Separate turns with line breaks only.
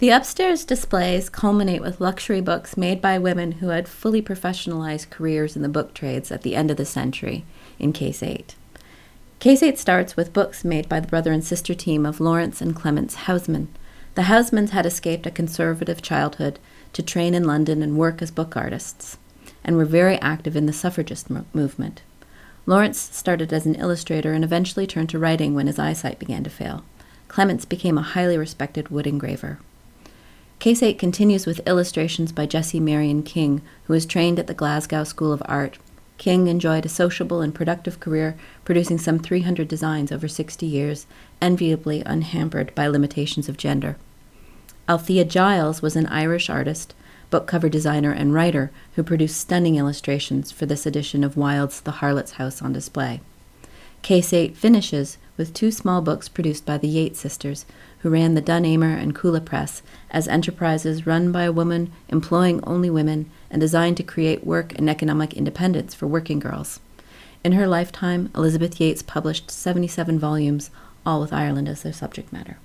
The upstairs displays culminate with luxury books made by women who had fully professionalized careers in the book trades at the end of the century in Case 8. Case 8 starts with books made by the brother and sister team of Laurence and Clemence Housman. The Housmans had escaped a conservative childhood to train in London and work as book artists, and were very active in the suffragist mo- movement. Laurence started as an illustrator and eventually turned to writing when his eyesight began to fail. Clemence became a highly respected wood engraver. Case 8 continues with illustrations by Jessie Marion King, who was trained at the Glasgow School of Art. King enjoyed a sociable and productive career, producing some 300 designs over 60 years, enviably unhampered by limitations of gender. Althea Gyles was an Irish artist, book cover designer, and writer who produced stunning illustrations for this edition of Wilde's The Harlot's House on display. Case 8 finishes with two small books produced by the Yeats sisters, who ran the Dun Emer and Cuala Press as enterprises run by a woman employing only women and designed to create work and economic independence for working girls. In her lifetime, Elizabeth Yeats published 77 volumes, all with Ireland as their subject matter.